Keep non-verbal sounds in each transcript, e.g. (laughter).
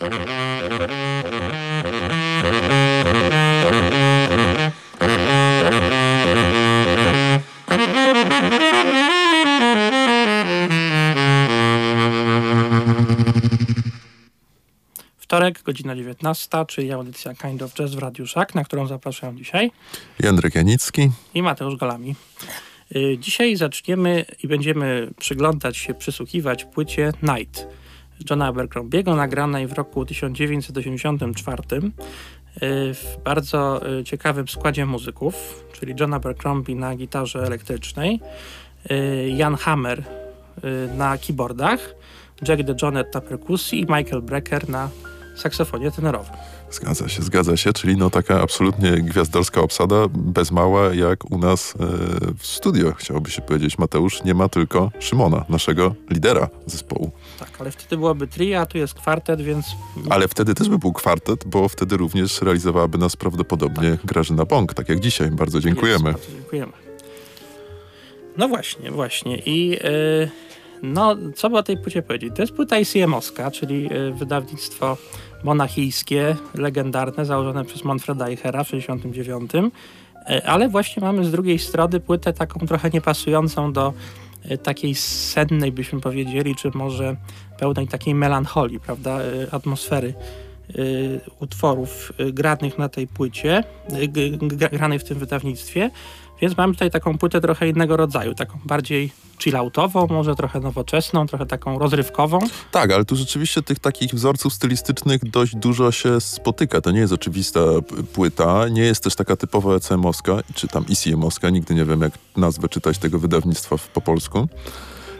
Wtorek, godzina 19, czyli audycja Kind of Jazz w Radiu Szak, na którą zapraszam dzisiaj. Jędrek Janicki. I Mateusz Golami. Y, dzisiaj zaczniemy i będziemy przyglądać się, przysłuchiwać płycie Night Johna Abercrombiego, nagranej w roku 1984 y, w bardzo y, ciekawym składzie muzyków, czyli John Abercrombie na gitarze elektrycznej, Jan Hammer na keyboardach, Jack DeJohnette na perkusji i Michael Brecker na saksofonie tenorowym. Zgadza się, zgadza się, czyli no taka absolutnie gwiazdorska obsada, bez mała jak u nas e, w studio, chciałoby się powiedzieć. Mateusz nie ma tylko Szymona, naszego lidera zespołu. Tak, ale wtedy byłoby trio, a tu jest kwartet, więc... Ale wtedy też by był kwartet, bo wtedy również realizowałaby nas prawdopodobnie tak. Grażyna Bąk, tak jak dzisiaj. Bardzo dziękujemy. Jest, bardzo dziękujemy. No właśnie, właśnie i... Yy... No, co by o tej płycie powiedzieć? To jest płyta ICM-owska, czyli y, wydawnictwo monachijskie, legendarne, założone przez Manfreda Eichera w 1969. E, ale właśnie mamy z drugiej strony płytę taką trochę niepasującą do e, takiej sennej, byśmy powiedzieli, czy może pełnej takiej melancholii, prawda, e, atmosfery utworów granych na tej płycie, granej w tym wydawnictwie. Więc mamy tutaj taką płytę trochę innego rodzaju, taką bardziej chilloutową, może trochę nowoczesną, trochę taką rozrywkową. Tak, ale tu rzeczywiście tych takich wzorców stylistycznych dość dużo się spotyka. To nie jest oczywista płyta, nie jest też taka typowa ECM-owska, czy tam ECM-owska, nigdy nie wiem jak nazwę czytać tego wydawnictwa po polsku.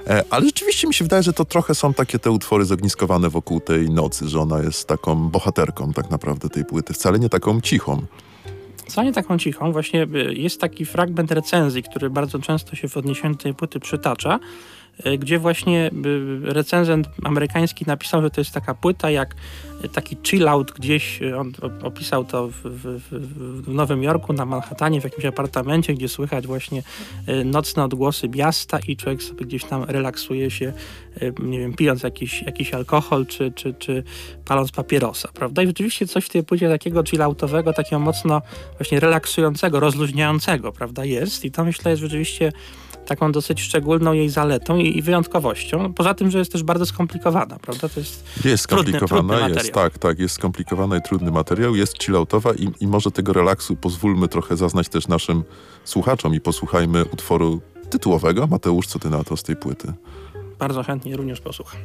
E, ale rzeczywiście mi się wydaje, że to trochę są takie te utwory zogniskowane wokół tej nocy, że ona jest taką bohaterką tak naprawdę tej płyty, wcale nie taką cichą. Wcale taką cichą. Właśnie y, jest taki fragment recenzji, który bardzo często się w odniesieniu do tej płyty przytacza, gdzie właśnie y, recenzent amerykański napisał, że to jest taka płyta jak taki chill-out gdzieś, on opisał to w, w, w, Nowym Jorku, na Manhattanie, w jakimś apartamencie, gdzie słychać właśnie nocne odgłosy miasta i człowiek sobie gdzieś tam relaksuje się, nie wiem, pijąc jakiś, jakiś alkohol, czy, czy, czy paląc papierosa, prawda? I rzeczywiście coś w tej płycie takiego chilloutowego, takiego mocno właśnie relaksującego, rozluźniającego, prawda, jest i to myślę jest rzeczywiście taką dosyć szczególną jej zaletą i, i, wyjątkowością. Poza tym, że jest też bardzo skomplikowana, prawda? To jest Jest skomplikowana, trudny, jest, tak, tak, jest skomplikowana i trudny materiał, jest chilloutowa i, i może tego relaksu pozwólmy trochę zaznać też naszym słuchaczom i posłuchajmy utworu tytułowego. Mateusz, co ty na to z tej płyty? Bardzo chętnie również posłucham.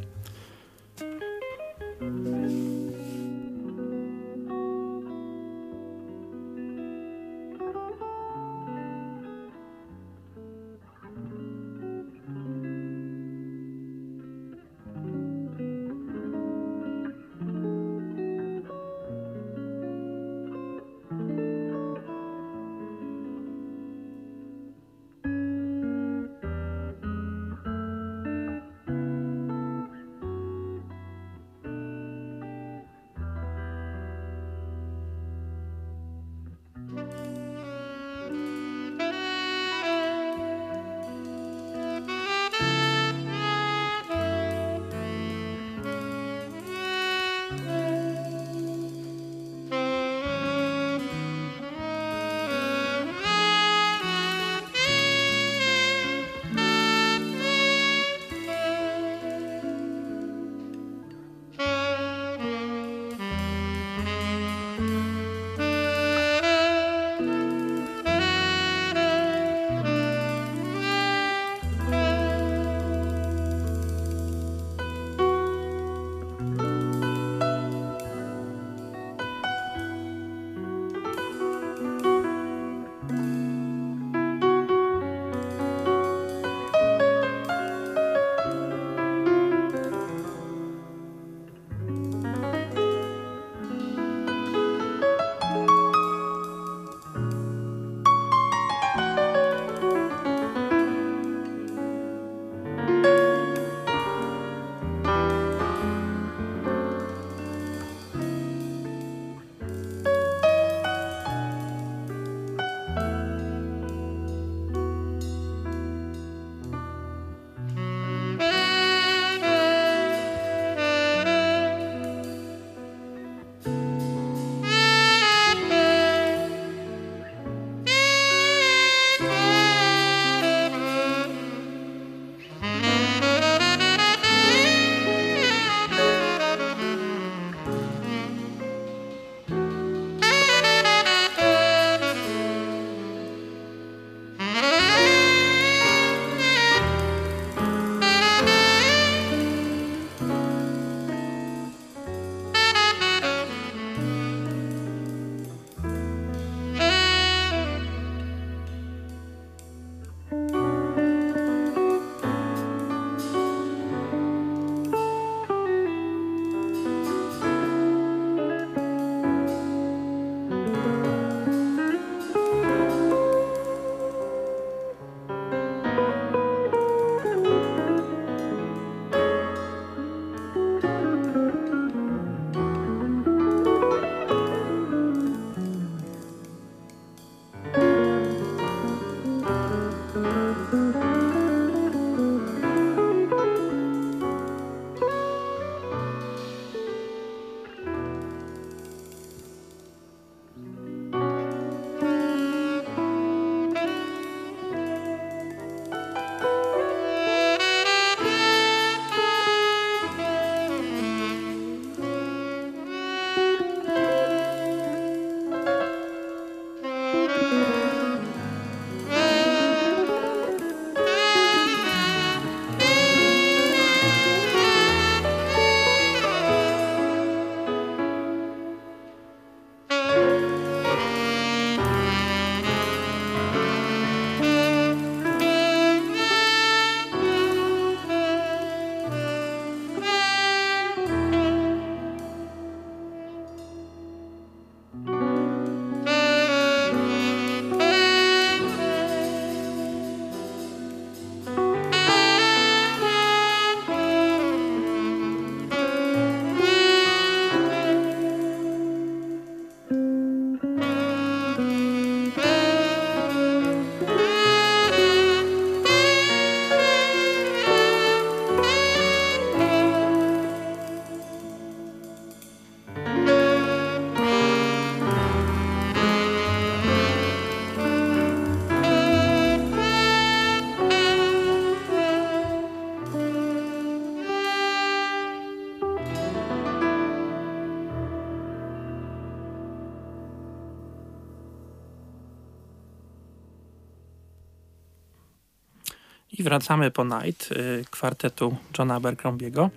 Wracamy po Night y, kwartetu Johna Abercrombiego.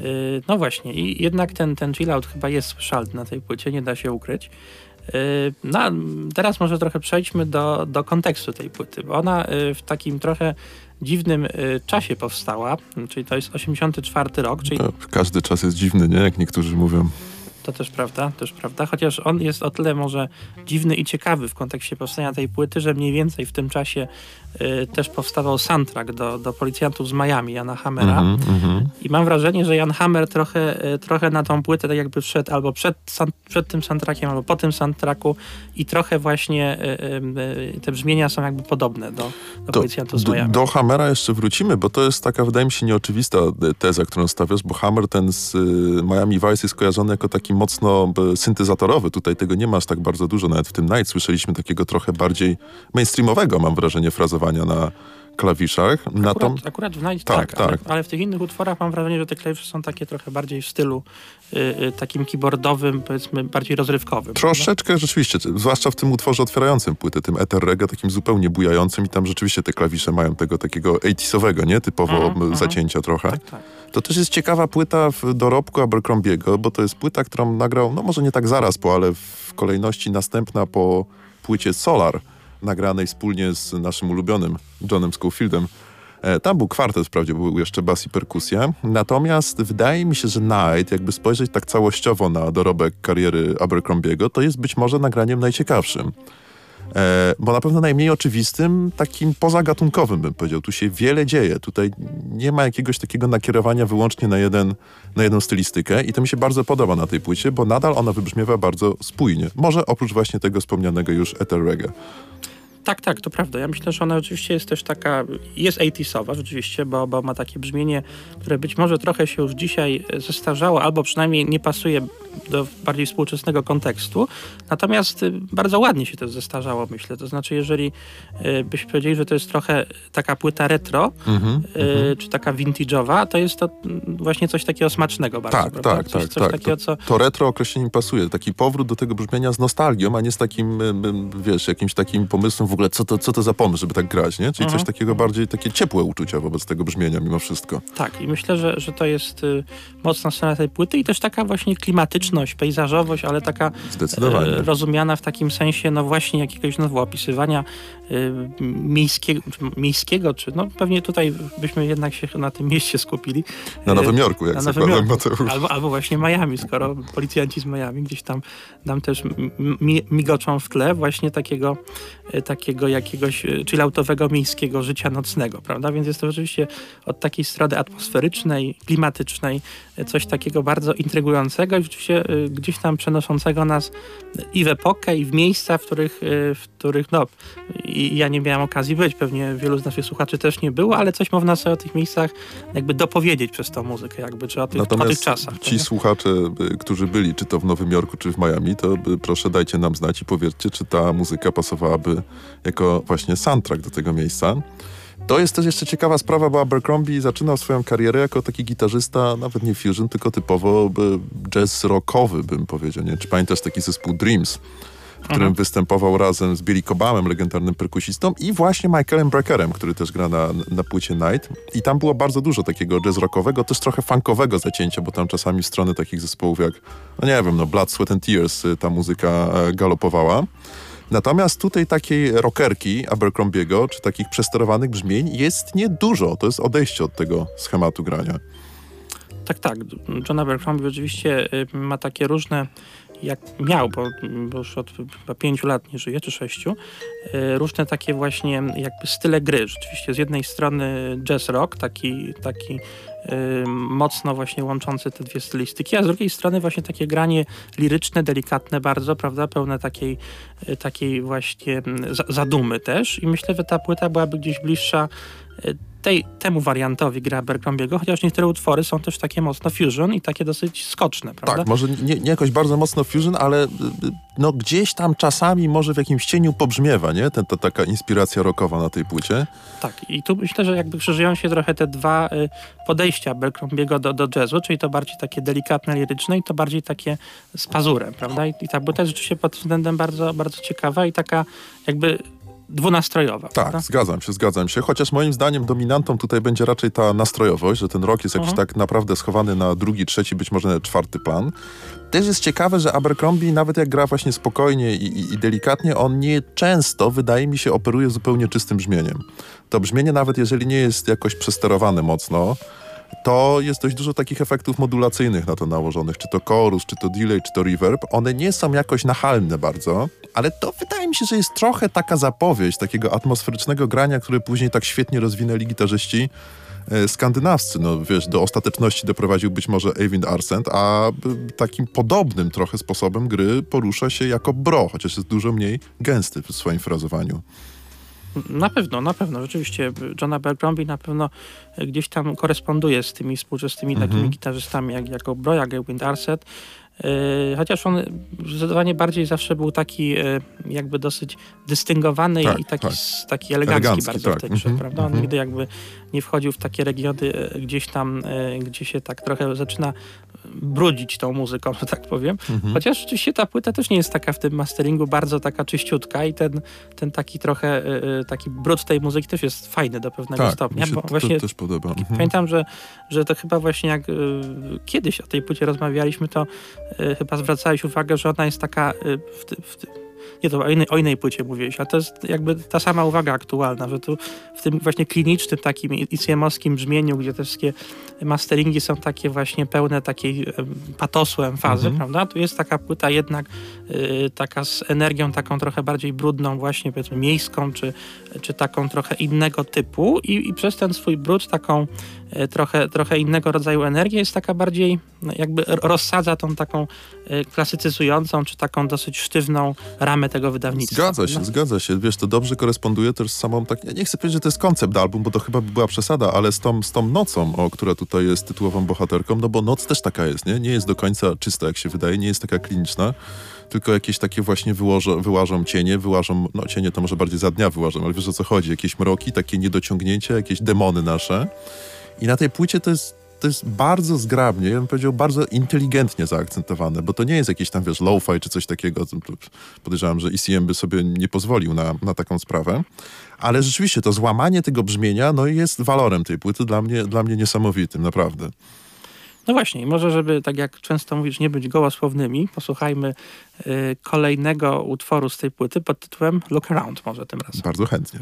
Y, no właśnie, i jednak ten, ten chill out chyba jest słyszalny na tej płycie, nie da się ukryć. Y, no, teraz może trochę przejdźmy do, do kontekstu tej płyty, bo ona w takim trochę dziwnym czasie powstała, czyli to jest 84 rok, czyli... No, każdy czas jest dziwny, nie? Jak niektórzy mówią. To też prawda, też prawda. Chociaż on jest o tyle może dziwny i ciekawy w kontekście powstania tej płyty, że mniej więcej w tym czasie y, też powstawał soundtrack do, do Policjantów z Miami, Jana Hammera. Mm -hmm. I mam wrażenie, że Jan Hammer trochę, y, trochę na tą płytę tak jakby wszedł albo przed, przed tym soundtrackiem, albo po tym soundtracku i trochę właśnie y, y, te brzmienia są jakby podobne do, do, Policjantów z Miami. Do, do Hammera jeszcze wrócimy, bo to jest taka, wydaje mi się, nieoczywista teza, którą stawiasz, bo Hammer ten z y, Miami Vice jest kojarzony jako taki mocno syntezatorowy. Tutaj tego nie masz tak bardzo dużo. Nawet w tym Night słyszeliśmy takiego trochę bardziej mainstreamowego, mam wrażenie, frazowania na klawiszach. Akurat, tom... akurat w Night tak, tak, ale, ale, w tych innych utworach mam wrażenie, że te klawisze są takie trochę bardziej w stylu y, y, takim keyboardowym, powiedzmy bardziej rozrywkowym. Troszeczkę prawda? rzeczywiście, zwłaszcza w tym utworze otwierającym płytę, tym Ether Reggae, takim zupełnie bujającym i tam rzeczywiście te klawisze mają tego takiego 80 nie? Typowo mm, zacięcia mm. trochę. Tak, tak. To też jest ciekawa płyta w dorobku Abercrombiego, bo to jest płyta, którą nagrał, no może nie tak zaraz po, ale w kolejności następna po płycie Solar, nagranej wspólnie z naszym ulubionym Johnem Schofieldem. E, tam był kwartet, wprawdzie był jeszcze bas i perkusja. Natomiast wydaje mi się, że Night, jakby spojrzeć tak całościowo na dorobek kariery Abercrombiego, to jest być może nagraniem najciekawszym. E, bo na pewno najmniej oczywistym, takim pozagatunkowym bym powiedział. Tu się wiele dzieje. Tutaj nie ma jakiegoś takiego nakierowania wyłącznie na, jeden, na jedną stylistykę i to mi się bardzo podoba na tej płycie, bo nadal ona wybrzmiewa bardzo spójnie. Może oprócz właśnie tego wspomnianego już Ether Reggae. Tak, tak, to prawda. Ja myślę, że ona oczywiście jest też taka, jest 80 rzeczywiście, bo, bo ma takie brzmienie, które być może trochę się już dzisiaj zestarzało, albo przynajmniej nie pasuje do bardziej współczesnego kontekstu. Natomiast y, bardzo ładnie się to zestarzało, myślę. To znaczy, jeżeli y, byśmy powiedzieli, że to jest trochę taka płyta retro, mm -hmm, czy taka vintage'owa, to jest to mm, właśnie coś takiego smacznego bardzo. Tak, prawda? tak, coś, tak. Coś tak. Takiego, co... to, retro określenie pasuje. Taki powrót do tego brzmienia z nostalgią, a nie z takim, wiesz, jakimś takim pomysłem w ogóle, co to, co to za pomysł, żeby tak grać, nie? Czyli mhm. coś takiego bardziej, takie ciepłe uczucia wobec tego brzmienia mimo wszystko. Tak, i myślę, że, że to jest y, mocna scena tej płyty i też taka właśnie klimatyczność, pejzażowość, ale taka Zdecydowanie. Y, rozumiana w takim sensie, no właśnie jakiegoś znowu opisywania miejskiego, miejskiego, czy no pewnie tutaj byśmy jednak się na tym mieście skupili. Na Nowym Jorku, jak na Nowym Jorku. Mateusz. Albo, albo właśnie Miami, skoro policjanci z Miami gdzieś tam nam też migoczą w tle właśnie takiego, takiego jakiegoś chilloutowego miejskiego życia nocnego, prawda? Więc jest to rzeczywiście od takiej strony atmosferycznej, klimatycznej coś takiego bardzo intrygującego i rzeczywiście e, gdzieś tam przenoszącego nas i w epokę, i w miejsca, w których, w których no, i ja nie miałem okazji być, pewnie wielu z naszych słuchaczy też nie było, ale coś można sobie o tych miejscach jakby dopowiedzieć przez tą muzykę, jakby, czy o tych, o tych czasach. ci słuchacze, którzy byli, czy to w Nowym Jorku, czy w Miami, to proszę dajcie nam znać i powiedzcie, czy ta muzyka pasowałaby jako właśnie soundtrack do tego miejsca. To jest też jeszcze ciekawa sprawa, bo Abercrombie zaczynał swoją karierę jako taki gitarzysta, nawet nie fusion, tylko typowo jazz rockowy, bym powiedział. Nie? Czy pamiętasz taki zespół Dreams, w którym Aha. występował razem z Billy Cobhamem, legendarnym perkusistą i właśnie Michaelem Brackerem, który też gra na, na płycie Night. I tam było bardzo dużo takiego jazz rockowego, też trochę funkowego zacięcia, bo tam czasami w stronę takich zespołów jak, no nie wiem, no Blood, Sweat and Tears y, ta muzyka e, galopowała. Natomiast tutaj takiej rockerki Abercrombiego, czy takich przesterowanych brzmień jest niedużo. To jest odejście od tego schematu grania. Tak, tak. John Abercrombie oczywiście y, ma takie różne jak miał, bo, bo już od chyba pięciu lat nie żyje, czy sześciu, y, różne takie właśnie jakby style gry. Rzeczywiście z jednej strony jazz rock, taki, taki mocno właśnie łączący te dwie stylistyki, a z drugiej strony właśnie takie granie liryczne, delikatne bardzo, prawda, pełne takiej, y, takiej właśnie zadumy też. I myślę, że ta płyta byłaby gdzieś bliższa y, tej, temu wariantowi gra Abercrombiego, chociaż niektóre utwory są też takie mocno fusion i takie dosyć skoczne, prawda? Tak, może nie, nie jakoś bardzo mocno fusion, ale y, no gdzieś tam czasami może w jakimś cieniu pobrzmiewa, nie? Ten, ta taka inspiracja rockowa na tej płycie. Tak, i tu myślę, że jakby krzyżują się trochę te dwa y, podejścia Abercrombiego do, do jazzu, czyli to bardziej takie delikatne, liryczne i to bardziej takie z pazurem, prawda? I, i ta płyta jest rzeczywiście pod względem bardzo, bardzo ciekawa i taka jakby dwunastrojowa. Tak, prawda? zgadzam się, zgadzam się. Chociaż moim zdaniem dominantą tutaj będzie raczej ta nastrojowość, że ten rok jest jakiś Mhm. tak naprawdę schowany na drugi, trzeci, być może czwarty plan. Też jest ciekawe, że Abercrombie, nawet jak gra właśnie spokojnie i, i, i delikatnie, on nie często, wydaje mi się, operuje zupełnie czystym brzmieniem. To brzmienie, nawet jeżeli nie jest jakoś przesterowane mocno, to jest dość dużo takich efektów modulacyjnych na to nałożonych, czy to chorus, czy to delay, czy to reverb. One nie są jakoś nachalne bardzo, ale to wydaje mi się, że jest trochę taka zapowiedź takiego atmosferycznego grania, które później tak świetnie rozwinęli gitarzyści e, skandynawscy. No wiesz, do ostateczności doprowadził być może Eivind Arsent, a takim podobnym trochę sposobem gry porusza się jako bro, chociaż jest dużo mniej gęsty w swoim frazowaniu. Na pewno, na pewno. Rzeczywiście John Abercrombie na pewno e, gdzieś tam koresponduje z tymi współczesnymi Mhm. takimi gitarzystami jak, jako Bro, jak Wind Arset. E, chociaż on zdecydowanie bardziej zawsze był taki e, jakby dosyć dystyngowany Tak, i taki, tak. taki elegancki, Elegancki, bardzo tak. w tej grze, Mhm, prawda? On mhm. nigdy jakby nie wchodził w takie regiony e, gdzieś tam, gdzie się tak trochę zaczyna brudzić tą muzyką, że tak powiem. Mhm. Chociaż rzeczywiście ta płyta też nie jest taka w tym masteringu bardzo taka czyściutka i ten, ten taki trochę, taki brud tej muzyki też jest fajny do pewnego Tak, stopnia, mi się bo to właśnie też podoba. Mhm. pamiętam, że, że to chyba właśnie jak kiedyś o tej płycie rozmawialiśmy, to chyba zwracałeś uwagę, że ona jest taka y, w, w, nie to o innej, o innej płycie mówiłeś, ale to jest jakby ta sama uwaga aktualna, że tu w tym właśnie klinicznym takim ICM-owskim brzmieniu, gdzie te wszystkie masteringi są takie właśnie pełne takiej patosu emfazy, Mhm. prawda? Tu jest taka płyta jednak y, taka z energią taką trochę bardziej brudną właśnie powiedzmy miejską, czy, czy taką trochę innego typu i, i przez ten swój brud taką y, trochę, trochę innego rodzaju energię jest taka bardziej no, jakby rozsadza tą taką y, klasycyzującą, czy taką dosyć sztywną ramę tego wydawnictwa. Zgadza się, No. zgadza się. Wiesz, to dobrze koresponduje też z samą, tak, ja nie chcę powiedzieć, że to jest koncept album, bo to chyba by była przesada, ale z tą, z tą nocą, o, która tutaj jest tytułową bohaterką, no bo noc też taka jest, nie? Nie jest do końca czysta, jak się wydaje, nie jest taka kliniczna, tylko jakieś takie właśnie wyłożą, wyłażą cienie, wyłażą, no cienie to może bardziej za dnia wyłażą, ale wiesz o co chodzi, jakieś mroki, takie niedociągnięcia, jakieś demony nasze. I na tej płycie to jest to jest bardzo zgrabnie, ja bym powiedział bardzo inteligentnie zaakcentowane, bo to nie jest jakiś tam, wiesz, lo-fi czy coś takiego. Podejrzewam, że ECM by sobie nie pozwolił na, na taką sprawę. Ale rzeczywiście to złamanie tego brzmienia no, jest walorem tej płyty dla mnie, dla mnie niesamowitym, naprawdę. No właśnie, może, żeby tak jak często mówisz, nie być gołosłownymi, posłuchajmy y, kolejnego utworu z tej płyty pod tytułem Look Around może tym razem. Bardzo chętnie.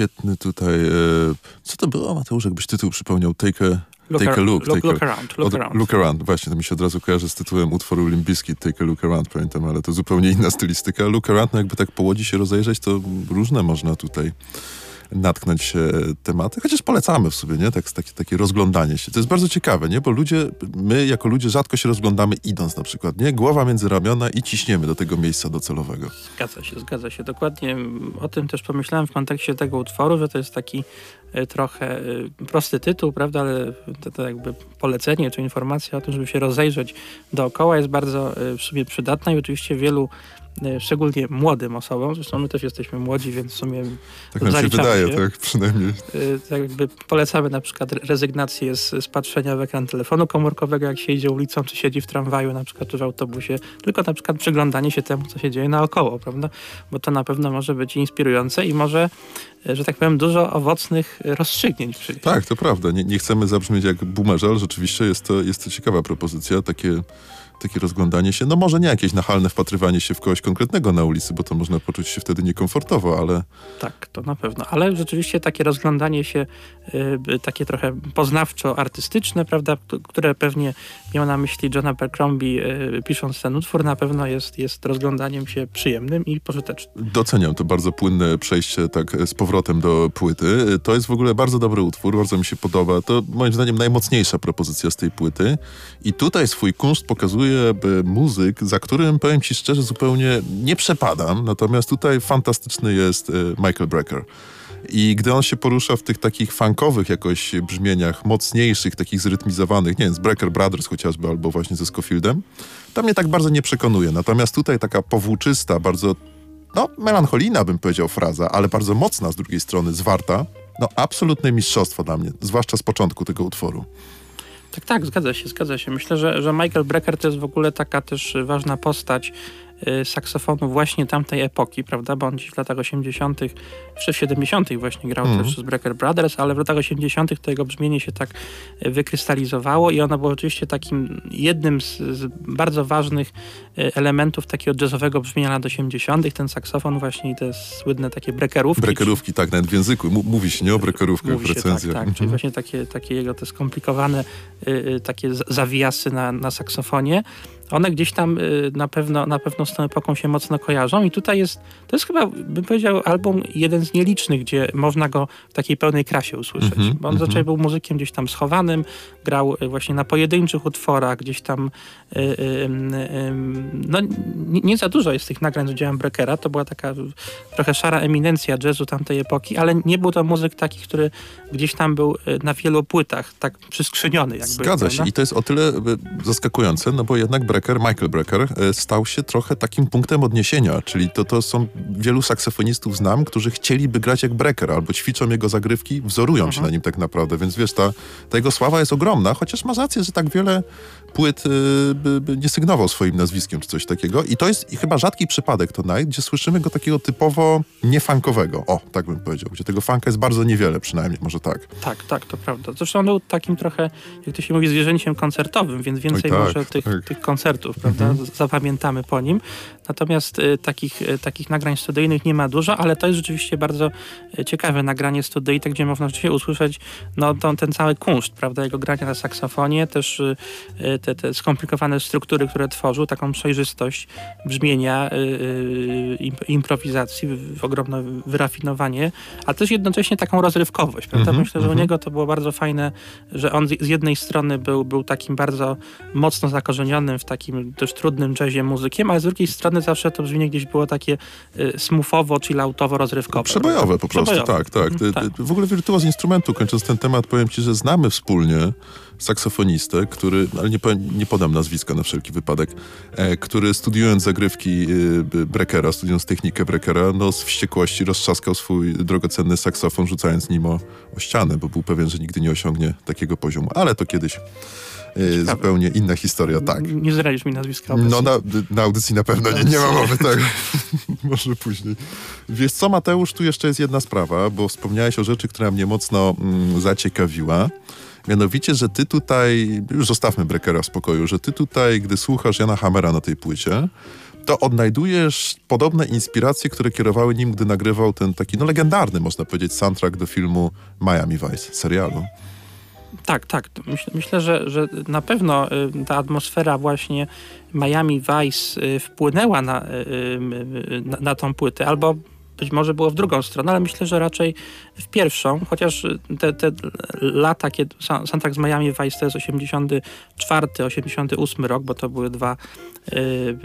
Świetny tutaj. E, co to było, Mateusz, jakbyś tytuł przypomniał? Take a, Look, take a look. look, take look a, around. Look od- around. look around. Właśnie, to mi się od razu kojarzy z tytułem utworu Limbiski, Take a look around, pamiętam, ale to zupełnie inna stylistyka. Look around, no jakby tak po łodzi się rozejrzeć, to różne można tutaj natknąć się tematy, chociaż polecamy w sobie, nie? Tak, takie, takie rozglądanie się. To jest bardzo ciekawe, nie? Bo ludzie, my jako ludzie rzadko się rozglądamy idąc na przykład, nie? Głowa między ramiona i ciśniemy do tego miejsca docelowego. Zgadza się, zgadza się. Dokładnie o tym też pomyślałem w kontekście tego utworu, że to jest taki e, trochę e, prosty tytuł, prawda, ale to, to jakby polecenie czy informacja o tym, żeby się rozejrzeć dookoła jest bardzo e, w sumie przydatna i oczywiście wielu e, szczególnie młodym osobom, zresztą my też jesteśmy młodzi, więc w sumie Tak nam się wydaje, się. tak? Przynajmniej. y, tak jakby polecamy na przykład rezygnację z, z patrzenia w ekran telefonu komórkowego, jak się idzie ulicą, czy siedzi w tramwaju na przykład, czy w autobusie, tylko na przykład przyglądanie się temu, co się dzieje naokoło, prawda? Bo to na pewno może być inspirujące i może, y, że tak powiem, dużo owocnych rozstrzygnięć przynieść. Tak, to prawda. Nie, nie chcemy zabrzmieć jak boomerze, ale rzeczywiście jest to, jest to ciekawa propozycja, takie, takie rozglądanie się. No może nie jakieś nachalne wpatrywanie się w kogoś konkretnego na ulicy, bo to można poczuć się wtedy niekomfortowo, ale Tak, to na pewno. Ale rzeczywiście takie rozglądanie się, y, takie trochę poznawczo-artystyczne, prawda, które pewnie miał na myśli John Abercrombie y, pisząc ten utwór, na pewno jest, jest rozglądaniem się przyjemnym i pożytecznym. doceniam to bardzo płynne przejście tak z powrotem do płyty. To jest w ogóle bardzo dobry utwór, bardzo mi się podoba. To moim zdaniem najmocniejsza propozycja z tej płyty. I tutaj swój kunszt pokazuje e, muzyk, za którym powiem ci szczerze zupełnie nie przepadam. Natomiast tutaj fantastyczny jest e, Michael Brecker. I gdy on się porusza w tych takich funkowych jakoś brzmieniach, mocniejszych, takich zrytmizowanych, nie wiem, z Brecker Brothers chociażby, albo właśnie ze Scofieldem, to mnie tak bardzo nie przekonuje. Natomiast tutaj taka powłóczysta, bardzo, no, melancholijna bym powiedział fraza, ale bardzo mocna z drugiej strony, zwarta, no, absolutne mistrzostwo dla mnie, zwłaszcza z początku tego utworu. Tak, tak, zgadza się, zgadza się. Myślę, że, że Michael Brecker to jest w ogóle taka też ważna postać saksofonu właśnie tamtej epoki, prawda, bo on gdzieś w latach 80., czy w 70. właśnie grał Mhm. też z Brecker Brothers, ale w latach 80. to jego brzmienie się tak y, wykrystalizowało i ono było oczywiście takim jednym z, z bardzo ważnych y, elementów takiego jazzowego brzmienia lat 80., ten saksofon właśnie i te słynne takie breakerówki. Brekerówki, tak, nawet w języku. M- mówi się nie o brekerówkach w tak, recenzjach. tak. Mhm. Czyli właśnie takie, takie jego te skomplikowane y, y, takie zawijasy na, na saksofonie. One gdzieś tam y, na pewno, na pewno z tą epoką się mocno kojarzą i tutaj jest, to jest chyba, bym powiedział, album jeden z nielicznych, gdzie można go w takiej pełnej krasie usłyszeć. Mhm, Bo on mhm. zazwyczaj był muzykiem gdzieś tam schowanym, grał y, właśnie na pojedynczych utworach, gdzieś tam y, y, y, no nie, nie za dużo jest tych nagrań z udziałem Breckera, to była taka trochę szara eminencja jazzu tamtej epoki, ale nie był to muzyk taki, który gdzieś tam był y, na wielu płytach, tak przyskrzyniony jakby. Zgadza się i to jest o tyle zaskakujące, no bo jednak Brecker, Michael Brecker e, stał się trochę takim punktem odniesienia, czyli to, to są wielu saksofonistów znam, którzy chcieliby grać jak Brecker albo ćwiczą jego zagrywki, wzorują się Mhm. na nim tak naprawdę, więc wiesz, ta, ta jego sława jest ogromna, chociaż ma rację, że tak wiele płyt y, nie sygnował swoim nazwiskiem czy coś takiego i to jest chyba rzadki przypadek to Night, gdzie słyszymy go takiego typowo niefunkowego, o, tak bym powiedział, gdzie tego funka jest bardzo niewiele przynajmniej, może tak. Tak, tak, to prawda. Zresztą on był takim trochę, jak to się mówi, zwierzęciem koncertowym, więc więcej tak, może tych, tak. tych koncertów, prawda, z- zapamiętamy po nim. Natomiast y, takich, y, takich nagrań studyjnych nie ma dużo, ale to jest rzeczywiście bardzo y, ciekawe nagranie studyjne, gdzie można rzeczywiście usłyszeć no, ten cały kunszt, prawda, jego grania na saksofonie, też y, y, te, te skomplikowane struktury, które tworzył, taką przejrzystość brzmienia, y, y, imp- improwizacji, ogromne wyrafinowanie, ale też jednocześnie taką rozrywkowość, prawda? Mhm, Myślę, że u mhm. niego to było bardzo fajne, że on z jednej strony był, był takim bardzo mocno zakorzenionym w takim też trudnym jazzie muzykiem, ale z drugiej strony zawsze to brzmienie gdzieś było takie y, smoothowo, chilloutowo, rozrywkowe. Przebojowe po prostu, Przebojowe. tak, tak. Mhm, ty- W ogóle wirtuoz instrumentu, kończąc ten temat, powiem ci, że znamy wspólnie saksofonistę, który, ale nie, nie podam nazwiska na wszelki wypadek, e, który studiując zagrywki e, Breckera, studiując technikę Breckera, no z wściekłości roztrzaskał swój drogocenny saksofon, rzucając nim o, o ścianę, bo był pewien, że nigdy nie osiągnie takiego poziomu. Ale to kiedyś e, zupełnie inna historia, tak. Nie zdradzisz mi nazwiska obecnie. No na, na audycji na pewno nie, nie ma mowy, (laughs) tak. (laughs) Może później. Wiesz co, Mateusz, tu jeszcze jest jedna sprawa, bo wspomniałeś o rzeczy, która mnie mocno mm, zaciekawiła. Mianowicie, że ty tutaj, już zostawmy Breckera w spokoju, że ty tutaj, gdy słuchasz Jana Hammera na tej płycie, to odnajdujesz podobne inspiracje, które kierowały nim, gdy nagrywał ten taki, no legendarny, można powiedzieć, soundtrack do filmu Miami Vice, serialu. Tak, tak. Myślę, myślę że, że na pewno y, ta atmosfera właśnie Miami Vice y, wpłynęła na, y, na, na tą płytę, albo być może było w drugą stronę, ale myślę, że raczej w pierwszą, chociaż te, te lata, kiedy soundtrack z Miami Vice to jest 84, 88 rok, bo to były dwa, yy,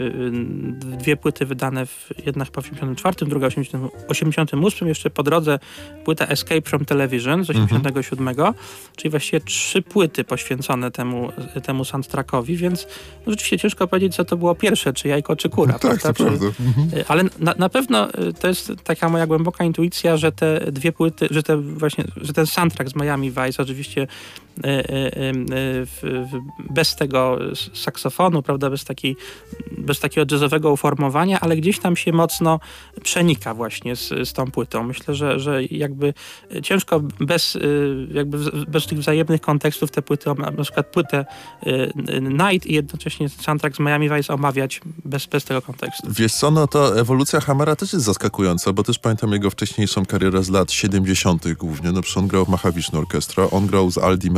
dwie płyty wydane, w, jedna chyba w 84, druga w 88, jeszcze po drodze płyta Escape from Television z 87, mhm. czyli właściwie trzy płyty poświęcone temu, temu soundtrackowi, więc no, rzeczywiście ciężko powiedzieć, co to było pierwsze, czy jajko, czy kura. No tak, prawda? to prawda. Mhm. Ale na, na pewno to jest taka moja głęboka intuicja, że te dwie płyty, że te właśnie, że ten soundtrack z Miami Vice oczywiście bez tego saksofonu, prawda, bez, takiej, bez takiego jazzowego uformowania, ale gdzieś tam się mocno przenika właśnie z, z tą płytą. Myślę, że, że jakby ciężko bez, jakby bez tych wzajemnych kontekstów te płyty, na przykład płytę Night i jednocześnie soundtrack z Miami Vice omawiać bez, bez tego kontekstu. Wiesz co, no to ewolucja Hammera też jest zaskakująca, bo też pamiętam jego wcześniejszą karierę z lat 70. głównie. No przecież on grał w Mahavishnu Orchestra, on grał z Aldi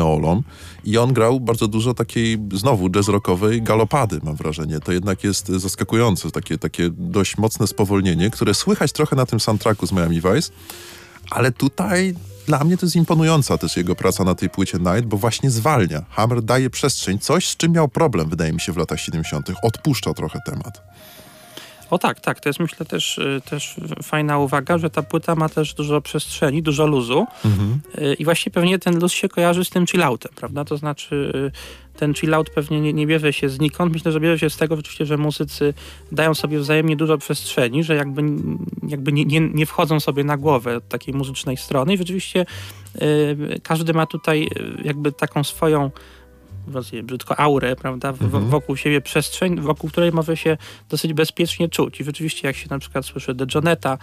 I on grał bardzo dużo takiej, znowu, jazz rockowej galopady, mam wrażenie. To jednak jest zaskakujące, takie, takie dość mocne spowolnienie, które słychać trochę na tym soundtracku z Miami Vice, ale tutaj dla mnie to jest imponująca też jego praca na tej płycie Night, bo właśnie zwalnia. Hammer daje przestrzeń, coś z czym miał problem, wydaje mi się, w latach 70. Odpuszcza trochę temat. O tak, tak. To jest myślę też, y, też fajna uwaga, że ta płyta ma też dużo przestrzeni, dużo luzu mhm. Y, i właśnie pewnie ten luz się kojarzy z tym chilloutem, prawda? To znaczy y, ten chillout pewnie nie, nie bierze się znikąd. Myślę, że bierze się z tego oczywiście, że muzycy dają sobie wzajemnie dużo przestrzeni, że jakby, jakby nie, nie, nie wchodzą sobie na głowę od takiej muzycznej strony i rzeczywiście każdy ma tutaj jakby taką swoją brzydko aurę, prawda, mhm. wokół siebie przestrzeń, wokół której może się dosyć bezpiecznie czuć. I rzeczywiście jak się na przykład słyszy De Joneta,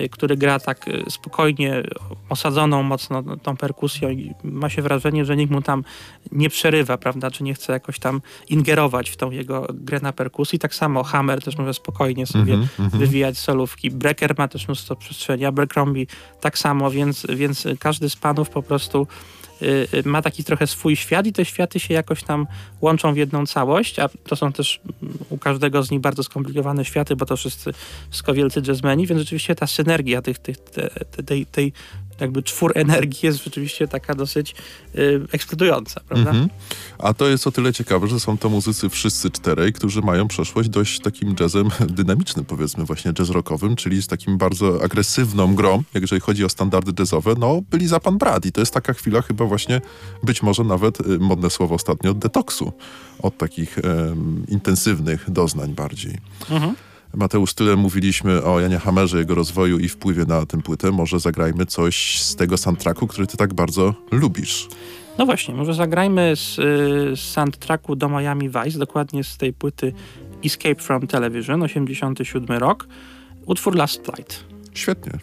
y, który gra tak y, spokojnie, osadzoną mocno tą perkusją i ma się wrażenie, że nikt mu tam nie przerywa, prawda, czy nie chce jakoś tam ingerować w tą jego grę na perkusji. Tak samo Hammer też może spokojnie sobie mm -hmm. wywijać solówki. Brecker ma też mnóstwo przestrzeni, Abercrombie tak samo, więc, więc każdy z panów po prostu ma taki trochę swój świat i te światy się jakoś tam łączą w jedną całość, a to są też mm, u każdego z nich bardzo skomplikowane światy, bo to wszyscy wszystko wielcy jazzmeni, więc rzeczywiście ta synergia tych, tych, tej, tej jakby czwór energii jest rzeczywiście taka dosyć y, ekscytująca, prawda? Mm -hmm. A to jest o tyle ciekawe, że są to muzycy wszyscy czterej, którzy mają przeszłość dość takim jazzem dynamicznym, powiedzmy właśnie jazz rockowym, czyli z takim bardzo agresywną grą, jeżeli chodzi o standardy jazzowe, no byli za pan brat i to jest taka chwila chyba właśnie, być może nawet, y, modne słowo ostatnio, od detoksu, od takich intensywnych doznań bardziej. Mm -hmm. Mateusz, tyle mówiliśmy o Janie Hammerze, jego rozwoju i wpływie na tę płytę. Może zagrajmy coś z tego soundtracku, który ty tak bardzo lubisz. No właśnie, może zagrajmy z, z soundtracku do Miami Vice, dokładnie z tej płyty Escape from Television, 87 rok, utwór Last Flight. Świetnie.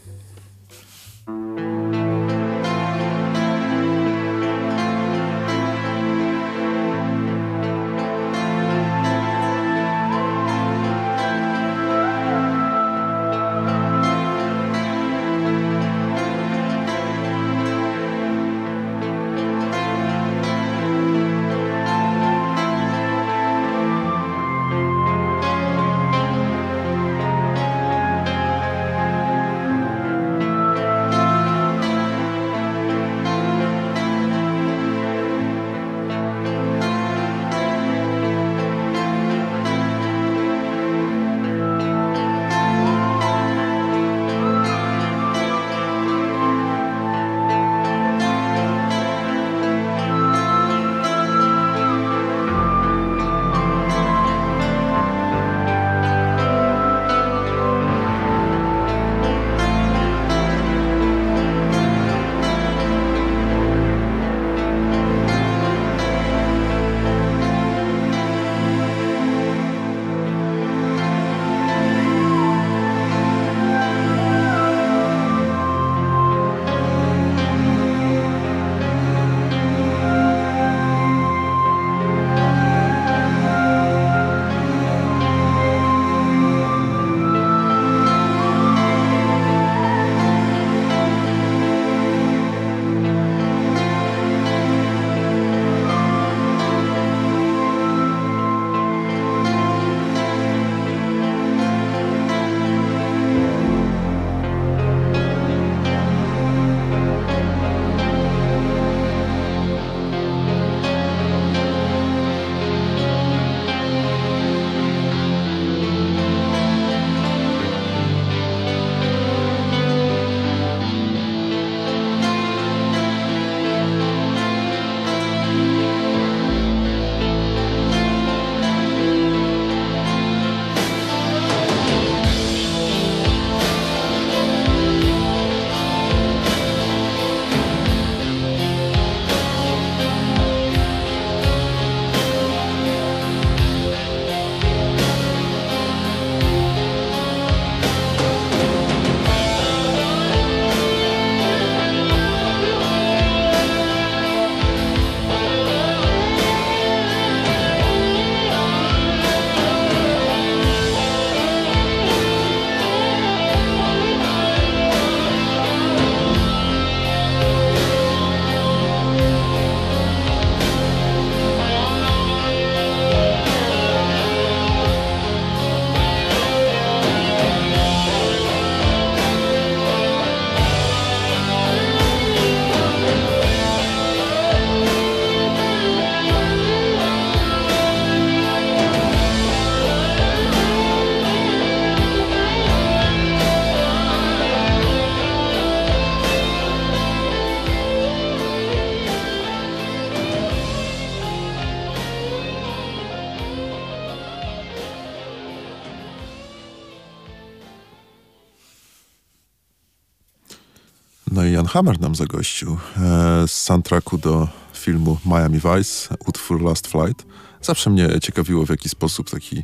Hammer nam zagościł e, z soundtracku do filmu Miami Vice, utwór Last Flight. Zawsze mnie ciekawiło, w jaki sposób taki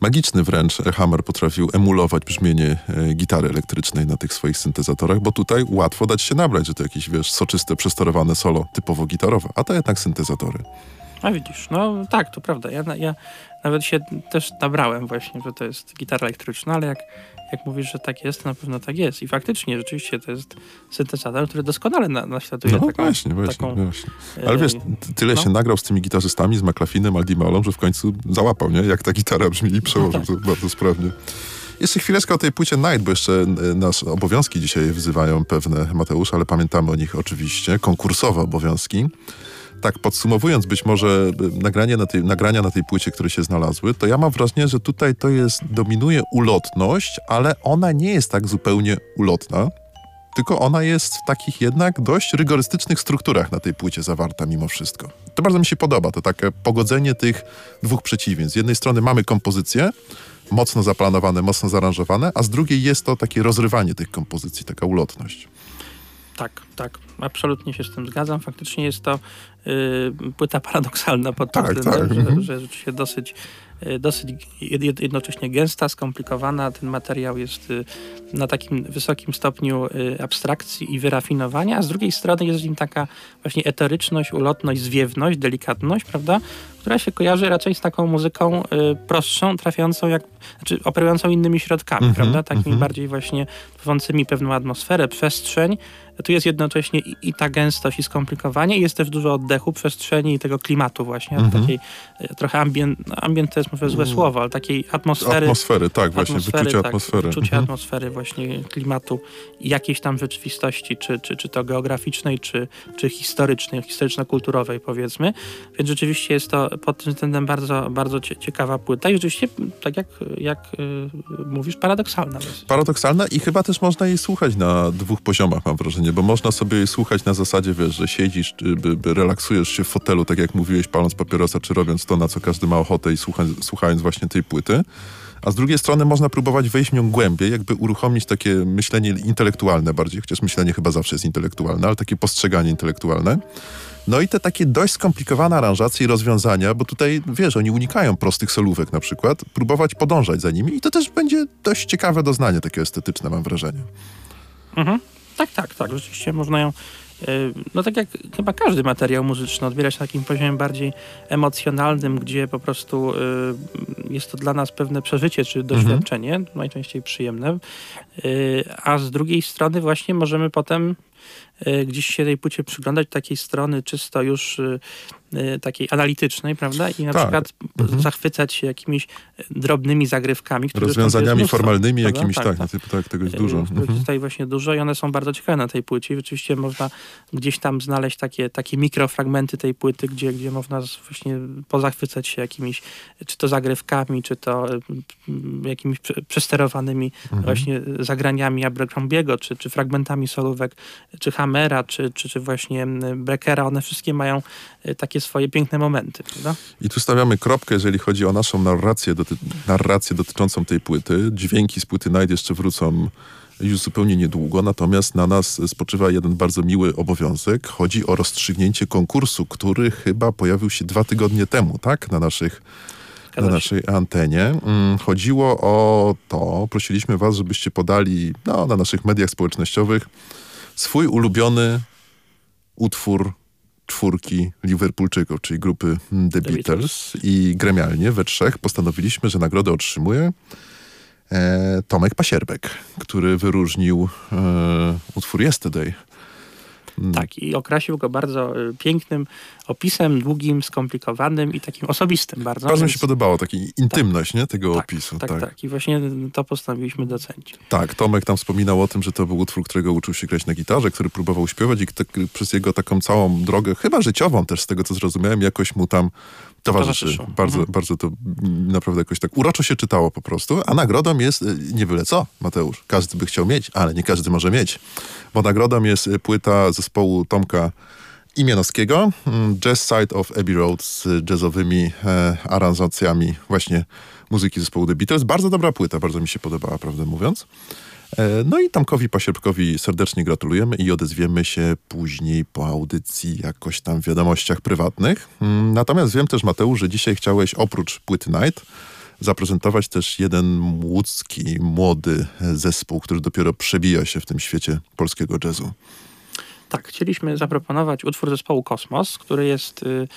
magiczny wręcz Hammer potrafił emulować brzmienie e, gitary elektrycznej na tych swoich syntezatorach, bo tutaj łatwo dać się nabrać, że to jakieś, wiesz, soczyste, przesterowane solo typowo gitarowe, a to jednak syntezatory. A widzisz, no tak, to prawda. Ja, ja nawet się też nabrałem właśnie, że to jest gitara elektryczna, ale jak jak mówisz, że tak jest, to na pewno tak jest. I faktycznie, rzeczywiście to jest syntezator, który doskonale na, naśladuje no, taką... właśnie, właśnie, taką, właśnie. Ale wiesz, tyle no. się nagrał z tymi gitarzystami, z McLaughlinem, Aldimolą, że w końcu załapał, nie? Jak ta gitara brzmi i przełożył no tak. to bardzo sprawnie. Jeszcze chwileczkę o tej płycie Night, bo jeszcze e, nas obowiązki dzisiaj wzywają pewne, Mateusz, ale pamiętamy o nich oczywiście. Konkursowe obowiązki tak podsumowując być może e, nagrania na, tej, nagrania na tej płycie, które się znalazły, to ja mam wrażenie, że tutaj to jest, dominuje ulotność, ale ona nie jest tak zupełnie ulotna, tylko ona jest w takich jednak dość rygorystycznych strukturach na tej płycie zawarta mimo wszystko. To bardzo mi się podoba, to takie pogodzenie tych dwóch przeciwieństw. Z jednej strony mamy kompozycje, mocno zaplanowane, mocno zaaranżowane, a z drugiej jest to takie rozrywanie tych kompozycji, taka ulotność. Tak, tak, absolutnie się z tym zgadzam. Faktycznie jest to y, płyta (laughs) paradoksalna pod tym tak, względem, tak. że, mhm. że rzeczywiście dosyć, dosyć jednocześnie gęsta, skomplikowana. Ten materiał jest y, na takim wysokim stopniu y, abstrakcji i wyrafinowania, a z drugiej strony jest w nim taka właśnie eteryczność, ulotność, zwiewność, delikatność, prawda? która się kojarzy raczej z taką muzyką y, prostszą, trafiającą jak, znaczy operującą innymi środkami, mm -hmm, prawda? Takimi mm -hmm. bardziej właśnie tworzącymi pewną atmosferę, przestrzeń. Tu jest jednocześnie i, i, ta gęstość i skomplikowanie, i jest też dużo oddechu, przestrzeni i tego klimatu właśnie, mm -hmm. takiej y, trochę ambient, no ambient to jest może złe słowo, ale takiej atmosfery. Atmosfery, tak, właśnie, atmosfery, wyczucie tak, atmosfery. Wyczucie mhm. atmosfery właśnie klimatu i jakiejś tam rzeczywistości, czy, czy, czy to geograficznej, czy, czy historycznej, historyczno-kulturowej powiedzmy. Więc rzeczywiście jest to pod tym względem bardzo, bardzo ciekawa płyta i rzeczywiście, tak jak, jak yy, mówisz, paradoksalna. Paradoksalna i chyba też można jej słuchać na dwóch poziomach, mam wrażenie, bo można sobie jej słuchać na zasadzie, wiesz, że siedzisz, by relaksujesz się w fotelu, tak jak mówiłeś, paląc papierosa, czy robiąc to, na co każdy ma ochotę i słucha, słuchając właśnie tej płyty. A z drugiej strony można próbować wejść w nią głębiej, jakby uruchomić takie myślenie intelektualne bardziej, chociaż myślenie chyba zawsze jest intelektualne, ale takie postrzeganie intelektualne. No i te takie dość skomplikowane aranżacje i rozwiązania, bo tutaj, wiesz, oni unikają prostych solówek na przykład, próbować podążać za nimi i to też będzie dość ciekawe doznanie takie estetyczne, mam wrażenie. Mhm. Tak, tak, tak. Rzeczywiście można ją e, no tak jak chyba każdy materiał muzyczny odbierać na takim poziomie bardziej emocjonalnym, gdzie po prostu e, jest to dla nas pewne przeżycie czy doświadczenie, mhm. najczęściej przyjemne, e, a z drugiej strony właśnie możemy potem gdzieś się tej płycie przyglądać takiej strony czysto już e, e, takiej analitycznej, prawda? I na tak. przykład mhm. zachwycać się jakimiś drobnymi zagrywkami. Rozwiązaniami formalnymi prawda? jakimiś, tak, tak, tak. tak, tego jest dużo. Mhm. Tutaj właśnie dużo i one są bardzo ciekawe na tej płycie. Rzeczywiście można gdzieś tam znaleźć takie, takie mikrofragmenty tej płyty, gdzie, gdzie można właśnie pozachwycać się jakimiś, czy to zagrywkami, czy to jakimiś przesterowanymi mhm. właśnie zagraniami Abercrombiego, czy, czy fragmentami solówek, czy ham Hammera, czy, czy, czy właśnie Breckera, one wszystkie mają e, takie swoje piękne momenty. Prawda? I tu stawiamy kropkę, jeżeli chodzi o naszą narrację, doty narrację dotyczącą tej płyty. Dźwięki z płyty Night jeszcze wrócą już zupełnie niedługo, natomiast na nas spoczywa jeden bardzo miły obowiązek. Chodzi o rozstrzygnięcie konkursu, który chyba pojawił się dwa tygodnie temu, tak? Na naszych na naszej antenie. Mm, chodziło o to, prosiliśmy was, żebyście podali no, na naszych mediach społecznościowych swój ulubiony utwór czwórki Liverpoolczyków, czyli grupy The, The Beatles. Beatles. I gremialnie we trzech postanowiliśmy, że nagrodę otrzymuje e, Tomek Pasierbek, który wyróżnił e, utwór Yesterday. Tak, i okrasił go bardzo y, pięknym opisem, długim, skomplikowanym i takim osobistym bardzo. Bardzo mi się podobało, taka intymność tak, nie, tego tak, opisu. Tak, tak, tak. I właśnie to postanowiliśmy docenić. Tak, Tomek tam wspominał o tym, że to był utwór, którego uczył się grać na gitarze, który próbował śpiewać i tak, przez jego taką całą drogę, chyba życiową też z tego, co zrozumiałem, jakoś mu tam towarzyszy. Bardzo, mhm. bardzo to naprawdę jakoś tak uroczo się czytało po prostu, a nagrodą jest y, nie byle co, Mateusz. Każdy by chciał mieć, ale nie każdy może mieć. Bo nagrodą jest y, płyta zespołu Tomka Imienowskiego, mm, Jazz Side of Abbey Road z jazzowymi e, aranżacjami właśnie muzyki zespołu The Beatles. Bardzo dobra płyta, bardzo mi się podobała, prawdę mówiąc. E, no i Tomkowi Pasierbkowi serdecznie gratulujemy i odezwiemy się później po audycji jakoś tam w wiadomościach prywatnych. Mm, natomiast wiem też, Mateusz, że dzisiaj chciałeś oprócz płyty Night zaprezentować też jeden łódzki, młody zespół, który dopiero przebija się w tym świecie polskiego jazzu. Tak, chcieliśmy zaproponować utwór zespołu Kosmos, który jest y,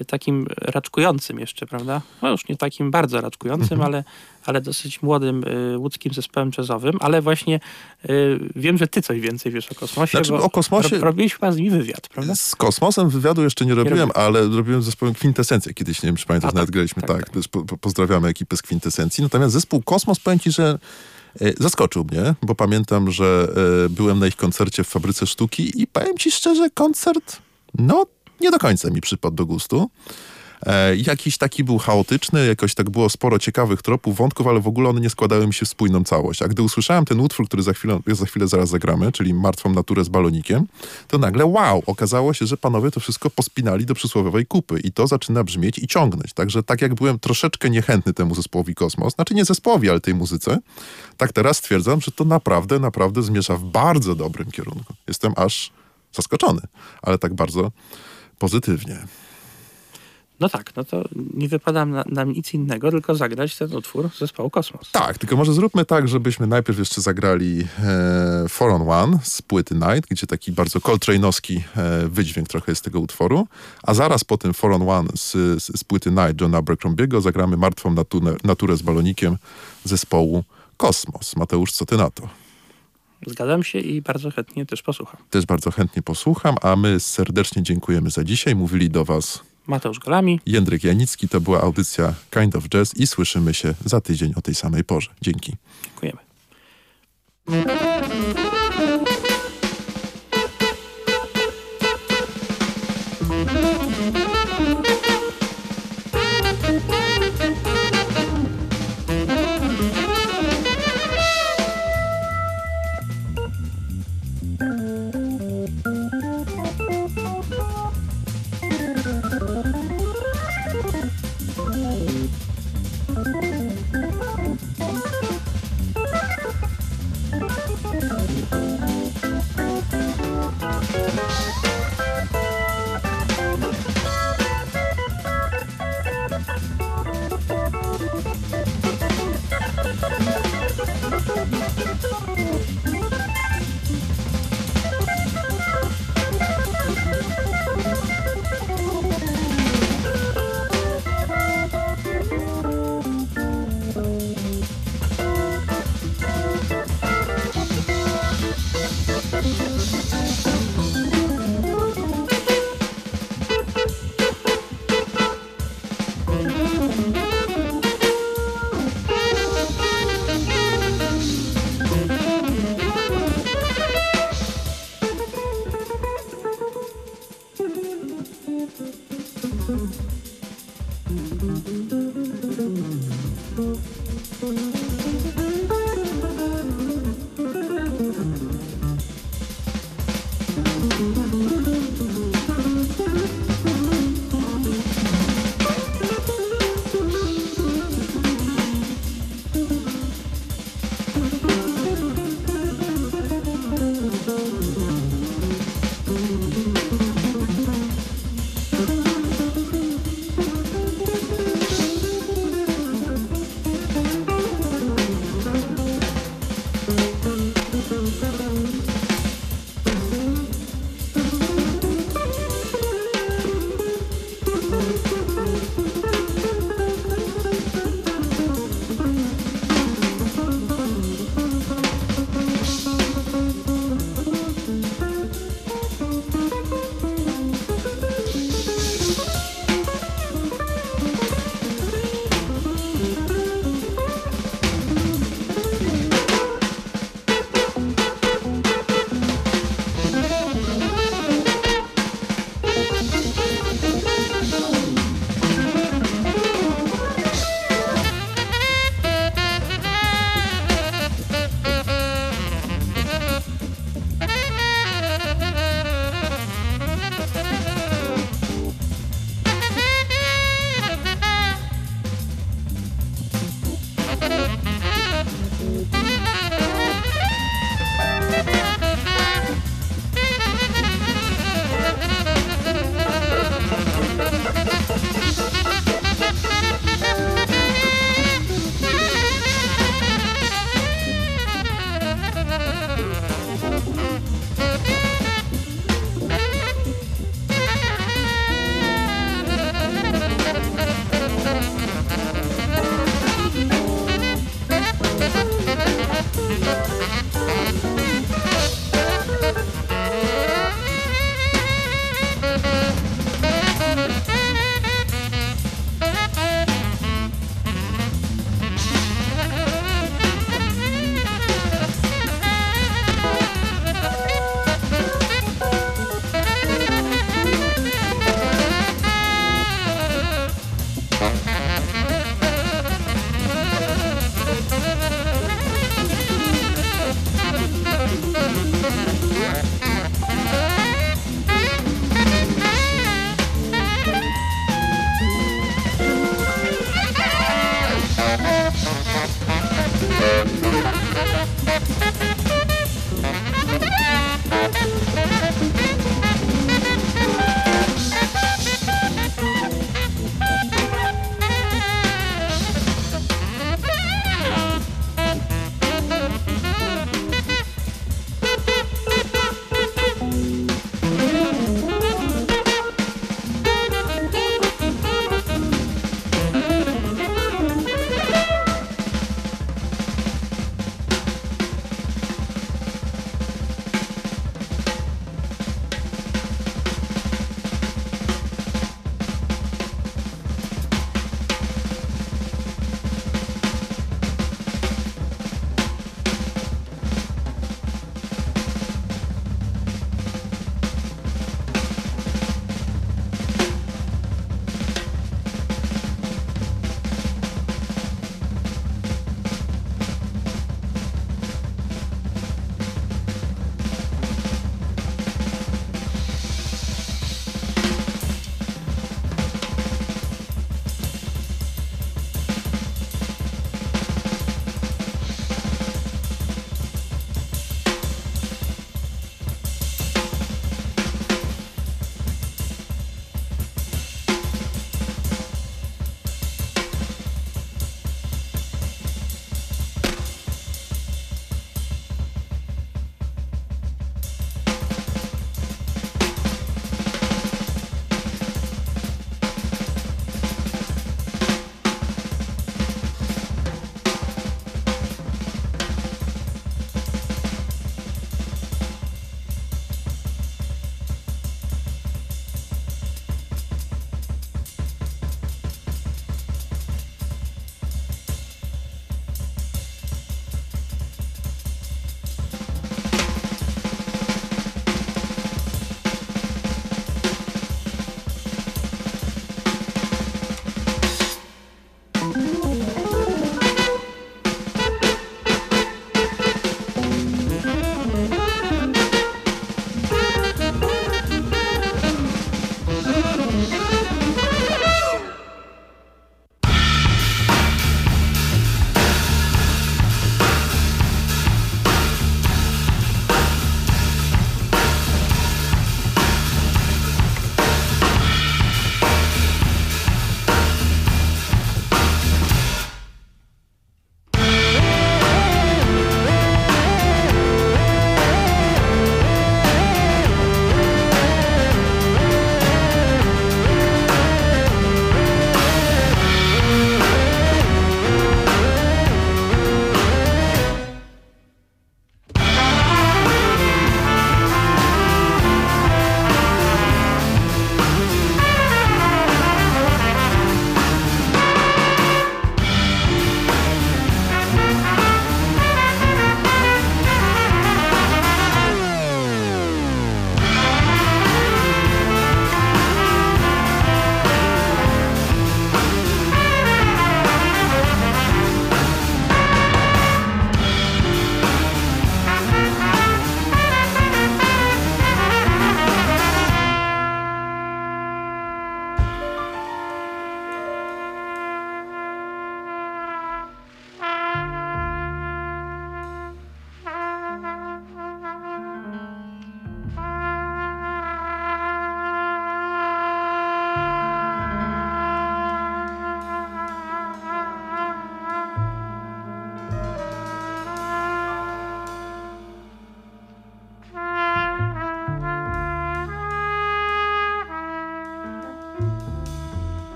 y, takim raczkującym jeszcze, prawda? No już nie takim bardzo raczkującym, mhm. ale, ale dosyć młodym y, łódzkim zespołem jazzowym, ale właśnie y, wiem, że ty coś więcej wiesz o Kosmosie, znaczy, o kosmosie... robiłeś chyba z nimi wywiad, prawda? Z Kosmosem wywiadu jeszcze nie robiłem, nie ale robiłem z zespołem Kwintesencję kiedyś, nie wiem czy pamiętasz, A, nawet tak, graliśmy, tak, tak, tak. Po, pozdrawiamy ekipę z Kwintesencji. Natomiast zespół Kosmos, powiem ci, że zaskoczył mnie, bo pamiętam, że e, byłem na ich koncercie w Fabryce Sztuki i powiem ci szczerze, koncert, no, nie do końca mi przypadł do gustu. E, jakiś taki był chaotyczny, jakoś tak było sporo ciekawych tropów, wątków, ale w ogóle one nie składały mi się w spójną całość. A gdy usłyszałem ten utwór, który za chwilę, za chwilę zaraz zagramy, czyli Martwą naturę z balonikiem, to nagle wow, okazało się, że panowie to wszystko pospinali do przysłowiowej kupy i to zaczyna brzmieć i ciągnąć. Także tak jak byłem troszeczkę niechętny temu zespołowi Kosmos, znaczy nie zespołowi, ale tej muzyce, tak teraz stwierdzam, że to naprawdę, naprawdę zmierza w bardzo dobrym kierunku. Jestem aż zaskoczony, ale tak bardzo pozytywnie. No tak, no to nie wypada nam, nam nic innego, tylko zagrać ten utwór zespołu Kosmos. Tak, tylko może zróbmy tak, żebyśmy najpierw jeszcze zagrali e, Four on One z płyty Night, gdzie taki bardzo Coltrane'owski e, wydźwięk trochę jest tego utworu, a zaraz po tym Four on One z, z, z płyty Night Johna Abercrombiego zagramy Martwą naturę, naturę z balonikiem zespołu Kosmos. Mateusz, co ty na to? Zgadzam się i bardzo chętnie też posłucham. Też bardzo chętnie posłucham, a my serdecznie dziękujemy za dzisiaj. Mówili do was Mateusz Golami. Jędryk Janicki. To była audycja Kind of Jazz i słyszymy się za tydzień o tej samej porze. Dzięki. Dziękujemy.